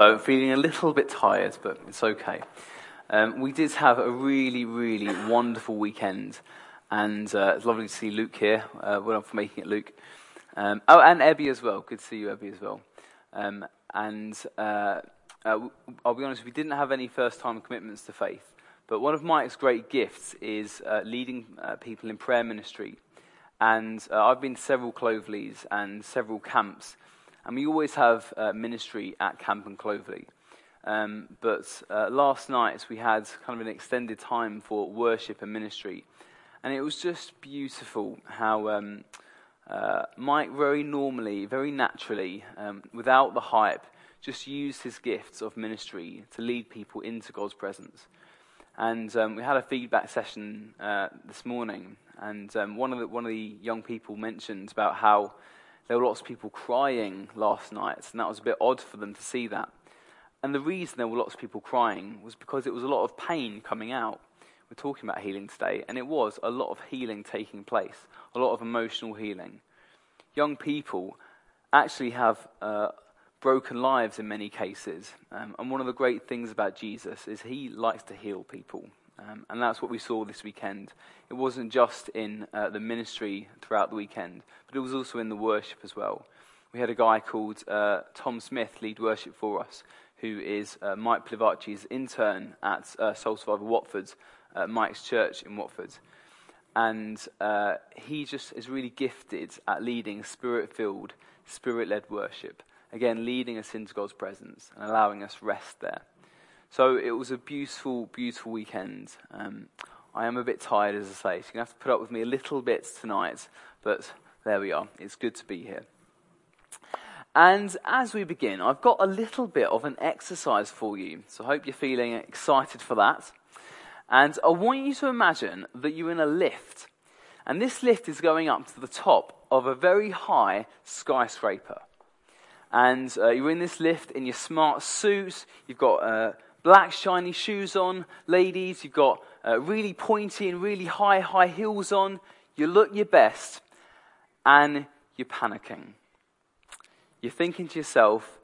Oh, feeling a little bit tired, but it's okay. Um, we did have a really, really wonderful weekend, and uh, it's lovely to see Luke here. Uh, well done for making it, Luke. Um, oh, and Ebby as well. Good to see you, Ebby, as well. Um, and uh, uh I'll be honest, we didn't have any first-time commitments to faith, but one of Mike's great gifts is uh, leading uh, people in prayer ministry. And I've been to several Clovellys and several camps and we always have uh, ministry at Camp and Clovelly. Um, but uh, last night we had kind of an extended time for worship and ministry. And it was just beautiful how um, uh, Mike very normally, very naturally, um, without the hype, just used his gifts of ministry to lead people into God's presence. And um, we had a feedback session uh, this morning, and um, one, of the, one of the young people mentioned about how there were lots of people crying last night, and that was a bit odd for them to see that. And the reason there were lots of people crying was because it was a lot of pain coming out. We're talking about healing today, and it was a lot of healing taking place, a lot of emotional healing. Young people actually have uh, broken lives in many cases, um, and one of the great things about Jesus is he likes to heal people. Um, and that's what we saw this weekend. It wasn't just in uh, the ministry throughout the weekend, but it was also in the worship as well. We had a guy called uh, Tom Smith lead worship for us, who is uh, Mike Pilavachi's intern at uh, Soul Survivor Watford, uh, Mike's church in Watford. And uh, he just is really gifted at leading spirit filled, spirit led worship. Again, leading us into God's presence and allowing us rest there. So it was a beautiful, beautiful weekend. Um, I am a bit tired, as I say, so you're going to have to put up with me a little bit tonight, but there we are. It's good to be here. And as we begin, I've got a little bit of an exercise for you. So I hope you're feeling excited for that. And I want you to imagine that you're in a lift. And this lift is going up to the top of a very high skyscraper. And uh, you're in this lift in your smart suit. You've got uh, black shiny shoes on. Ladies, you've got uh, really pointy and really high, high heels on. You look your best and you're panicking. You're thinking to yourself,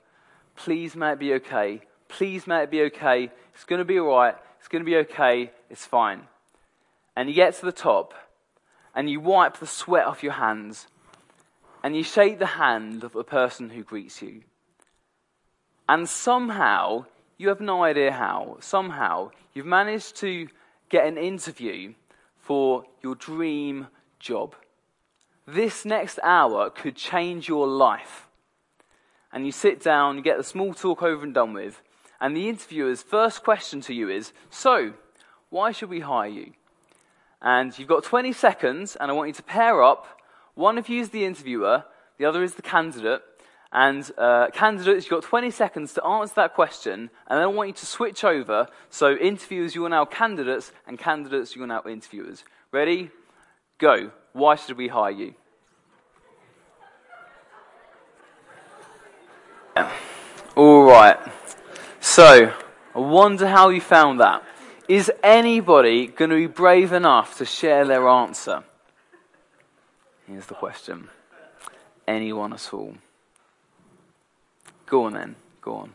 please may it be okay. Please may it be okay. It's going to be all right. It's going to be okay. It's fine. And you get to the top and you wipe the sweat off your hands and you shake the hand of the person who greets you. And somehow you have no idea how. Somehow, you've managed to get an interview for your dream job. This next hour could change your life. And you sit down, you get the small talk over and done with, and the interviewer's first question to you is So, why should we hire you? And you've got 20 seconds, and I want you to pair up. One of you is the interviewer, the other is the candidate, and uh, candidates, you've got 20 seconds to answer that question, and then I want you to switch over. So, interviewers, you are now candidates, and candidates, you are now interviewers. Ready? Go. Why should we hire you? All right. So, I wonder how you found that. Is anybody going to be brave enough to share their answer? Here's the question. Anyone at all? Go on then. Go on.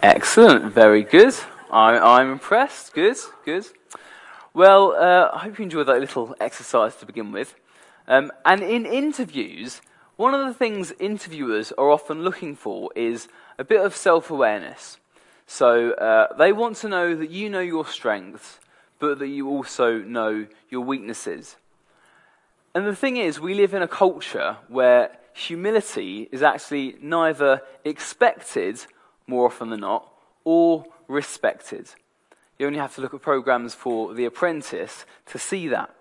Excellent, very good. I, am I'm impressed. Good, good. Well, uh, I hope you enjoyed that little exercise to begin with. Um, and in interviews, one of the things interviewers are often looking for is a bit of self awareness. So uh, they want to know that you know your strengths, but that you also know your weaknesses. And the thing is, we live in a culture where humility is actually neither expected, more often than not, or respected. You only have to look at programs for The Apprentice to see that.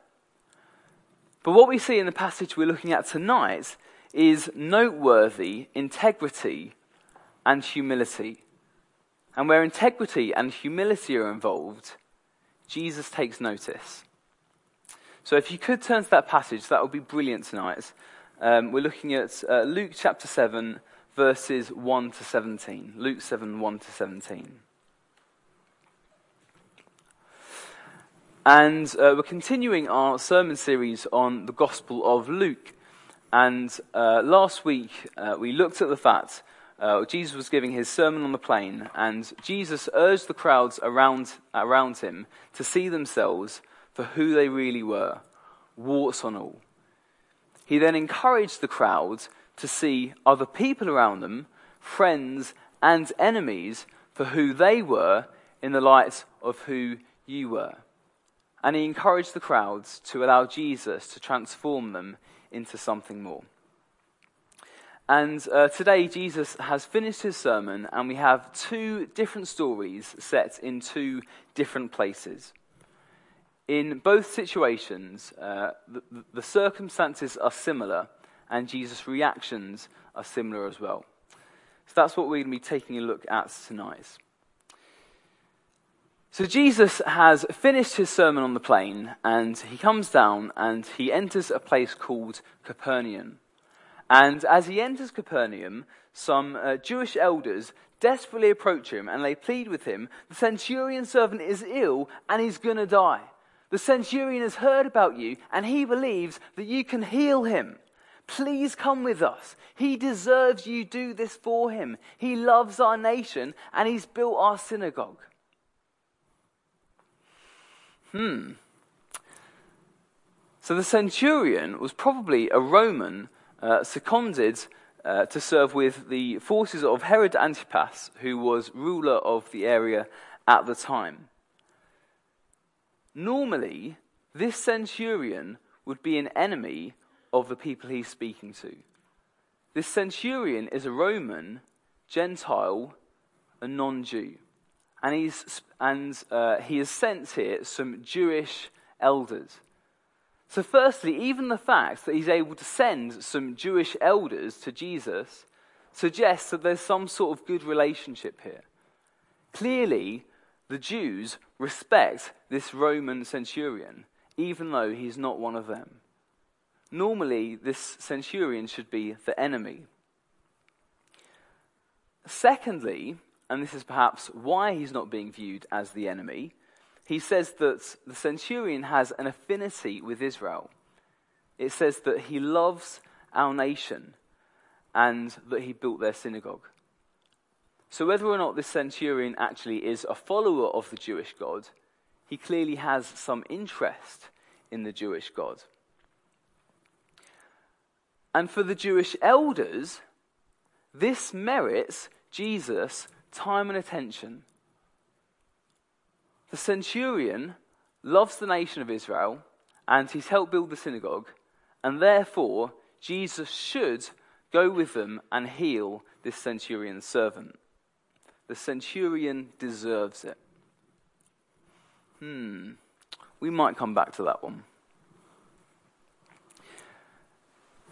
But what we see in the passage we're looking at tonight is noteworthy integrity and humility. And where integrity and humility are involved, Jesus takes notice. So if you could turn to that passage, that would be brilliant tonight. Um, we're looking at uh, Luke chapter 7, verses 1 to 17. Luke 7, 1 to 17. And uh, we're continuing our sermon series on the Gospel of Luke. And uh, last week uh, we looked at the fact uh, Jesus was giving his sermon on the plain, and Jesus urged the crowds around, around him to see themselves for who they really were, warts on all. He then encouraged the crowd to see other people around them, friends and enemies, for who they were in the light of who you were. And he encouraged the crowds to allow Jesus to transform them into something more. And uh, today, Jesus has finished his sermon, and we have two different stories set in two different places. In both situations, uh, the, the circumstances are similar, and Jesus' reactions are similar as well. So that's what we're going to be taking a look at tonight. So Jesus has finished his sermon on the plain, and he comes down and he enters a place called Capernaum. And as he enters Capernaum, some uh, Jewish elders desperately approach him and they plead with him. The centurion servant is ill and he's going to die. The centurion has heard about you and he believes that you can heal him. Please come with us. He deserves you do this for him. He loves our nation and he's built our synagogue. Hmm. So the centurion was probably a Roman uh, seconded uh, to serve with the forces of Herod Antipas, who was ruler of the area at the time. Normally, this centurion would be an enemy of the people he's speaking to. This centurion is a Roman, Gentile, a non Jew. And, he's, and uh, he has sent here some Jewish elders so, firstly, even the fact that he's able to send some Jewish elders to Jesus suggests that there's some sort of good relationship here. Clearly, the Jews respect this Roman centurion, even though he's not one of them. Normally, this centurion should be the enemy. Secondly, and this is perhaps why he's not being viewed as the enemy, he says that the centurion has an affinity with Israel. It says that he loves our nation and that he built their synagogue. So, whether or not this centurion actually is a follower of the Jewish God, he clearly has some interest in the Jewish God. And for the Jewish elders, this merits Jesus time and attention the centurion loves the nation of Israel and he's helped build the synagogue, and therefore Jesus should go with them and heal this centurion's servant. The centurion deserves it. Hmm, we might come back to that one.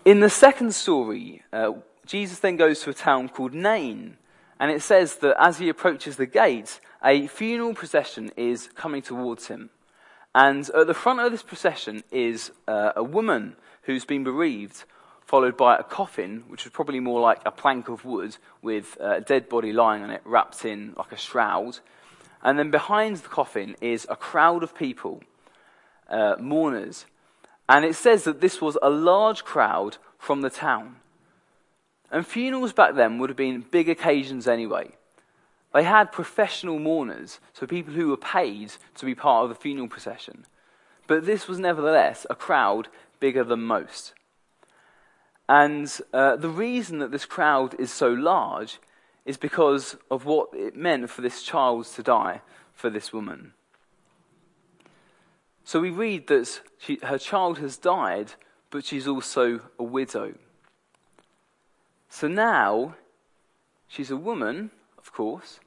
In the second story, uh, Jesus then goes to a town called Nain, and it says that as he approaches the gate, a funeral procession is coming towards him. And at the front of this procession is uh, a woman who's been bereaved, followed by a coffin, which is probably more like a plank of wood with a dead body lying on it, wrapped in like a shroud. And then behind the coffin is a crowd of people, uh, mourners. And it says that this was a large crowd from the town. And funerals back then would have been big occasions anyway. They had professional mourners, so people who were paid to be part of the funeral procession. But this was nevertheless a crowd bigger than most. And uh, the reason that this crowd is so large is because of what it meant for this child to die for this woman. So we read that she, her child has died, but she's also a widow. So now she's a woman, of course,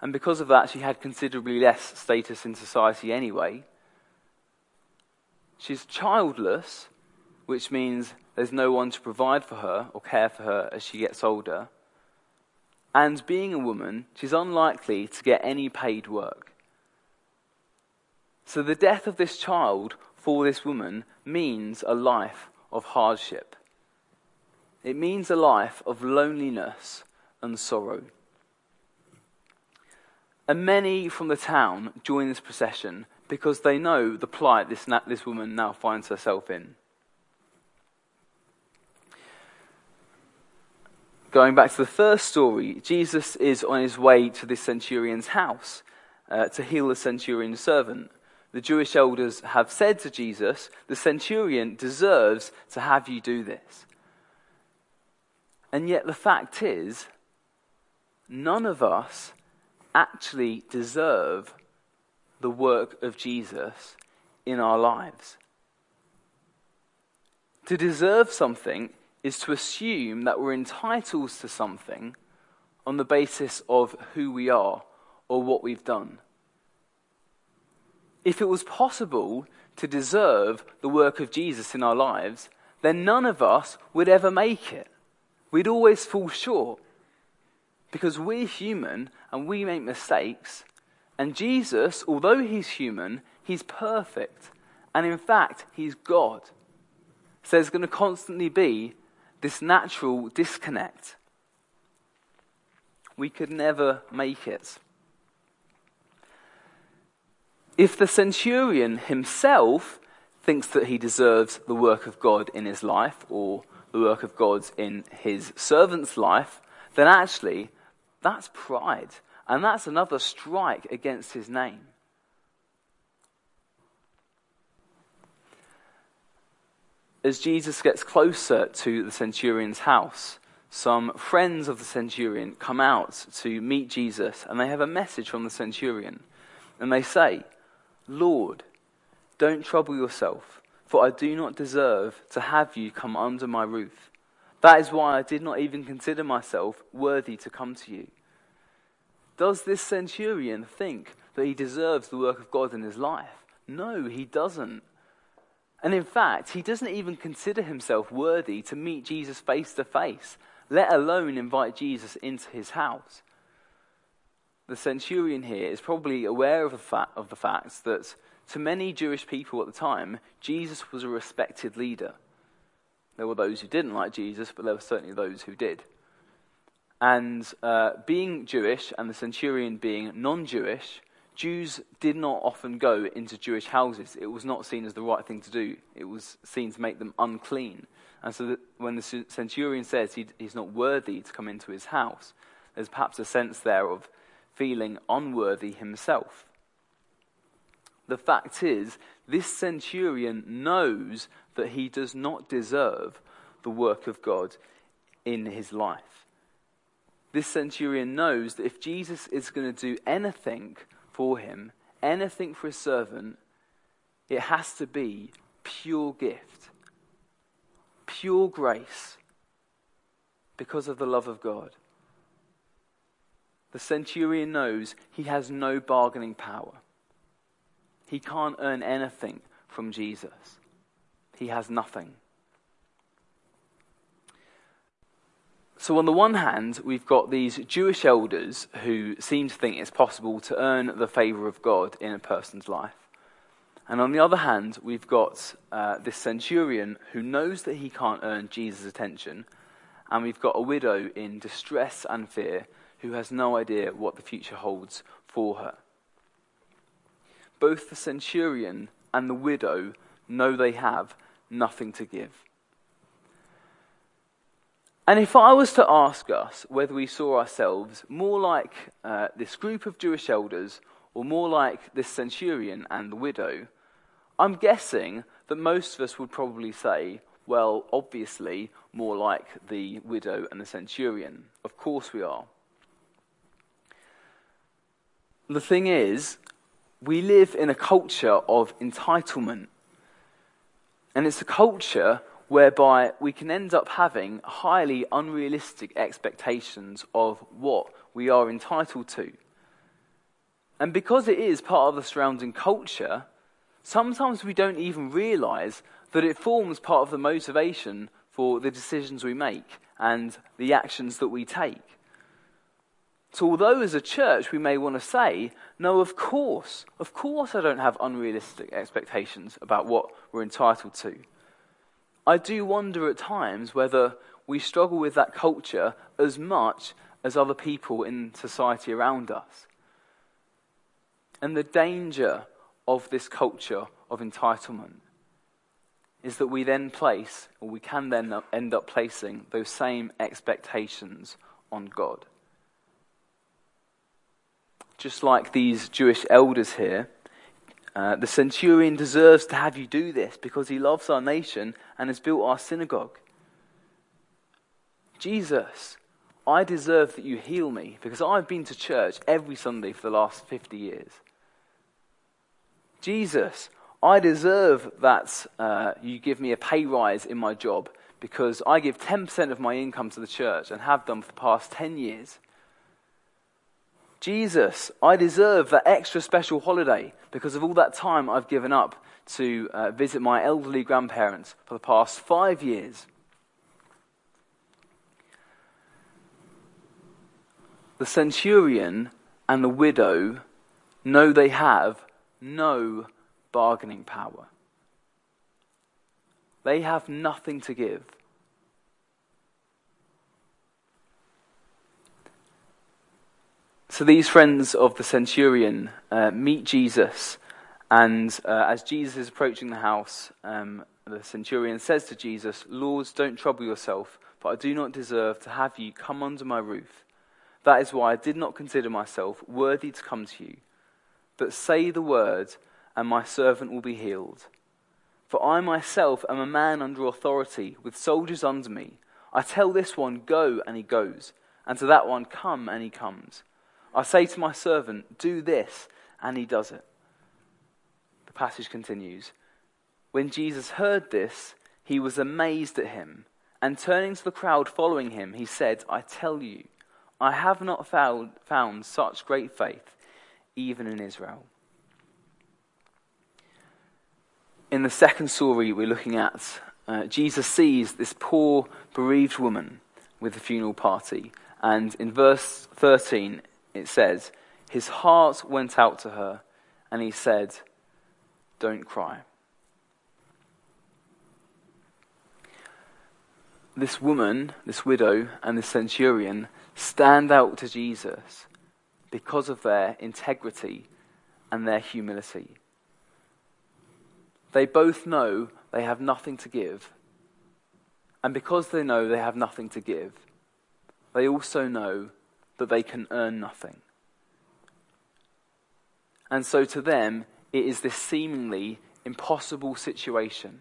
and because of that, she had considerably less status in society anyway. She's childless, which means there's no one to provide for her or care for her as she gets older. And being a woman, she's unlikely to get any paid work. So the death of this child for this woman means a life of hardship. It means a life of loneliness and sorrow. And many from the town join this procession, because they know the plight this, this woman now finds herself in. Going back to the first story, Jesus is on his way to this centurion's house uh, to heal the centurion's servant. The Jewish elders have said to Jesus, The centurion deserves to have you do this. And yet, the fact is, none of us actually deserve the work of Jesus in our lives. To deserve something is to assume that we're entitled to something on the basis of who we are or what we've done. If it was possible to deserve the work of Jesus in our lives, then none of us would ever make it. We'd always fall short. Because we're human and we make mistakes. And Jesus, although he's human, he's perfect. And in fact, he's God. So there's going to constantly be this natural disconnect. We could never make it. If the centurion himself thinks that he deserves the work of God in his life or the work of God in his servant's life, then actually that's pride. And that's another strike against his name. as Jesus gets closer to the centurion's house, some friends of the centurion come out to meet Jesus and they have a message from the centurion. And they say, Lord, don't trouble yourself, for I do not deserve to have you come under my roof. That is why I did not even consider myself worthy to come to you. Does this centurion think that he deserves the work of God in his life? No, he doesn't. And in fact, he doesn't even consider himself worthy to meet Jesus face to face, let alone invite Jesus into his house. The centurion here is probably aware of the, fact, of the fact that to many Jewish people at the time, Jesus was a respected leader. There were those who didn't like Jesus, but there were certainly those who did. And uh, being Jewish and the centurion being non Jewish, Jews did not often go into Jewish houses. It was not seen as the right thing to do. It was seen to make them unclean. And so when the centurion says he, he's not worthy to come into his house, there's perhaps a sense there of feeling unworthy himself. The fact is, this centurion knows that he does not deserve the work of God in his life. This centurion knows that if Jesus is going to do anything for him, anything for his servant, it has to be pure gift, pure grace, because of the love of God. The centurion knows he has no bargaining power. He can't earn anything from Jesus. He has nothing. So, on the one hand, we've got these Jewish elders who seem to think it's possible to earn the favor of God in a person's life. And on the other hand, we've got uh, this centurion who knows that he can't earn Jesus' attention. And we've got a widow in distress and fear who has no idea what the future holds for her. Both the centurion and the widow know they have nothing to give. And if I was to ask us whether we saw ourselves more like uh, this group of Jewish elders or more like this centurion and the widow, I'm guessing that most of us would probably say, well, obviously, more like the widow and the centurion. Of course we are. The thing is, we live in a culture of entitlement. And it's a culture whereby we can end up having highly unrealistic expectations of what we are entitled to. And because it is part of the surrounding culture, sometimes we don't even realize that it forms part of the motivation for the decisions we make and the actions that we take. So, although as a church we may want to say, no, of course, of course I don't have unrealistic expectations about what we're entitled to. I do wonder at times whether we struggle with that culture as much as other people in society around us. And the danger of this culture of entitlement is that we then place, or we can then end up placing, those same expectations on God. Just like these Jewish elders here, uh, the centurion deserves to have you do this because he loves our nation and has built our synagogue. Jesus, I deserve that you heal me because I've been to church every Sunday for the last 50 years. Jesus, I deserve that uh, you give me a pay rise in my job because I give 10% of my income to the church and have done for the past 10 years. Jesus, I deserve that extra special holiday because of all that time I've given up to uh, visit my elderly grandparents for the past five years. The centurion and the widow know they have no bargaining power. They have nothing to give. So these friends of the centurion uh, meet Jesus, and uh, as Jesus is approaching the house, um, the centurion says to Jesus, Lord, don't trouble yourself, for I do not deserve to have you come under my roof. That is why I did not consider myself worthy to come to you. But say the word, and my servant will be healed. For I myself am a man under authority, with soldiers under me. I tell this one, Go, and he goes, and to that one, Come, and he comes. I say to my servant, Do this, and he does it. The passage continues. When Jesus heard this, he was amazed at him, and turning to the crowd following him, he said, I tell you, I have not found, found such great faith, even in Israel. in the second story we're looking at, uh, Jesus sees this poor, bereaved woman with the funeral party. And in verse 13, it says, His heart went out to her, and he said, Don't cry. This woman, this widow, and this centurion stand out to Jesus because of their integrity and their humility. They both know they have nothing to give. And because they know they have nothing to give, they also know that they can earn nothing. And so to them, it is this seemingly impossible situation.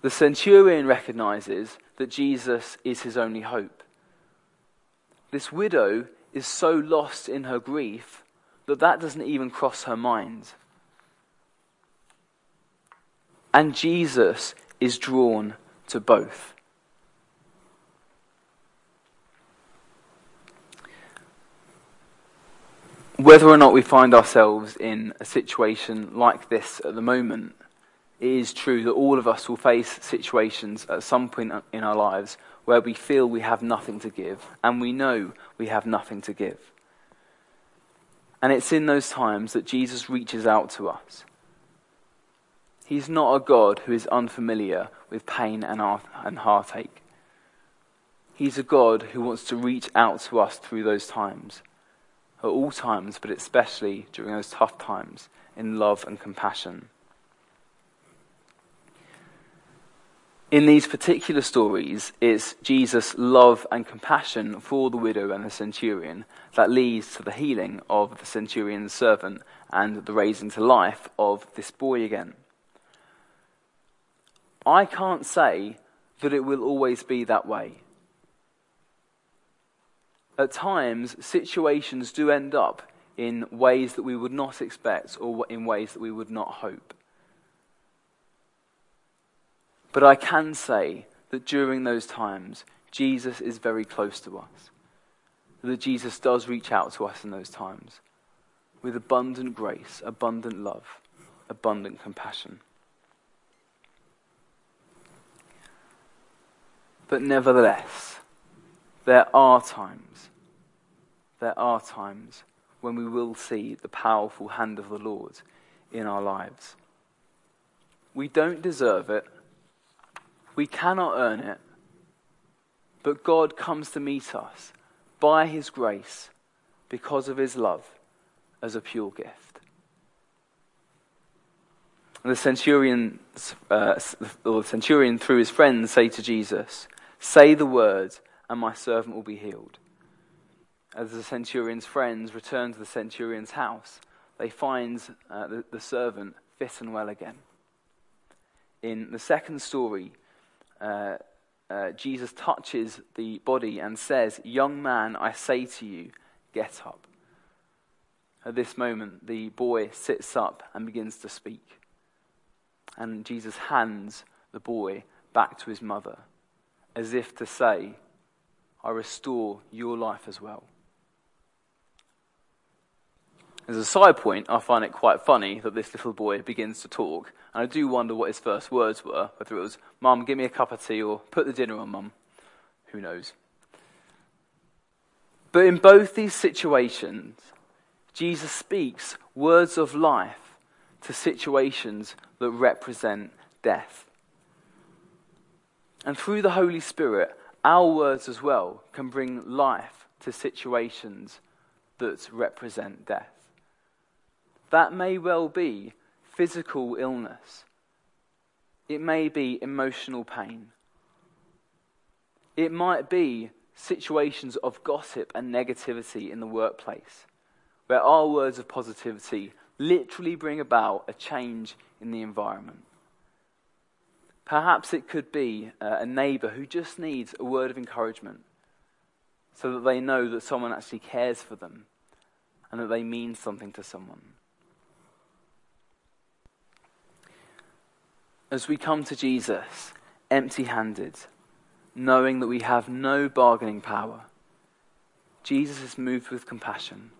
The centurion recognizes that Jesus is his only hope. This widow is so lost in her grief that that doesn't even cross her mind. And Jesus is drawn to both. Whether or not we find ourselves in a situation like this at the moment, it is true that all of us will face situations at some point in our lives where we feel we have nothing to give, and we know we have nothing to give. And it's in those times that Jesus reaches out to us. He's not a God who is unfamiliar with pain and heartache. He's a God who wants to reach out to us through those times, at all times, but especially during those tough times, in love and compassion. in these particular stories, it's Jesus' love and compassion for the widow and the centurion that leads to the healing of the centurion's servant and the raising to life of this boy again. I can't say that it will always be that way. At times, situations do end up in ways that we would not expect or in ways that we would not hope. But I can say that during those times, Jesus is very close to us. That Jesus does reach out to us in those times with abundant grace, abundant love, abundant compassion. But nevertheless, there are times, there are times when we will see the powerful hand of the Lord in our lives. We don't deserve it. We cannot earn it, but God comes to meet us by His grace because of His love as a pure gift. And the centurion, uh, or the centurion through his friends say to Jesus, Say the word, and my servant will be healed. As the centurion's friends return to the centurion's house, they find uh, the, the servant fit and well again. In the second story, uh, uh, Jesus touches the body and says, Young man, I say to you, get up. At this moment, the boy sits up and begins to speak. And Jesus hands the boy back to his mother, as if to say, I restore your life as well. As a side point, I find it quite funny that this little boy begins to talk, and I do wonder what his first words were, whether it was, Mum, give me a cup of tea, or put the dinner on, Mum. Who knows? But in both these situations, Jesus speaks words of life to situations that represent death. And through the Holy Spirit, our words as well can bring life to situations that represent death. That may well be physical illness, it may be emotional pain, it might be situations of gossip and negativity in the workplace, where our words of positivity literally bring about a change in the environment. Perhaps it could be uh, a neighbour who just needs a word of encouragement so that they know that someone actually cares for them and that they mean something to someone. as we come to Jesus empty handed, knowing that we have no bargaining power, Jesus is moved with compassion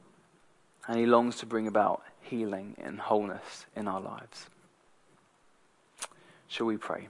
and he longs to bring about healing and wholeness in our lives. Shall we pray?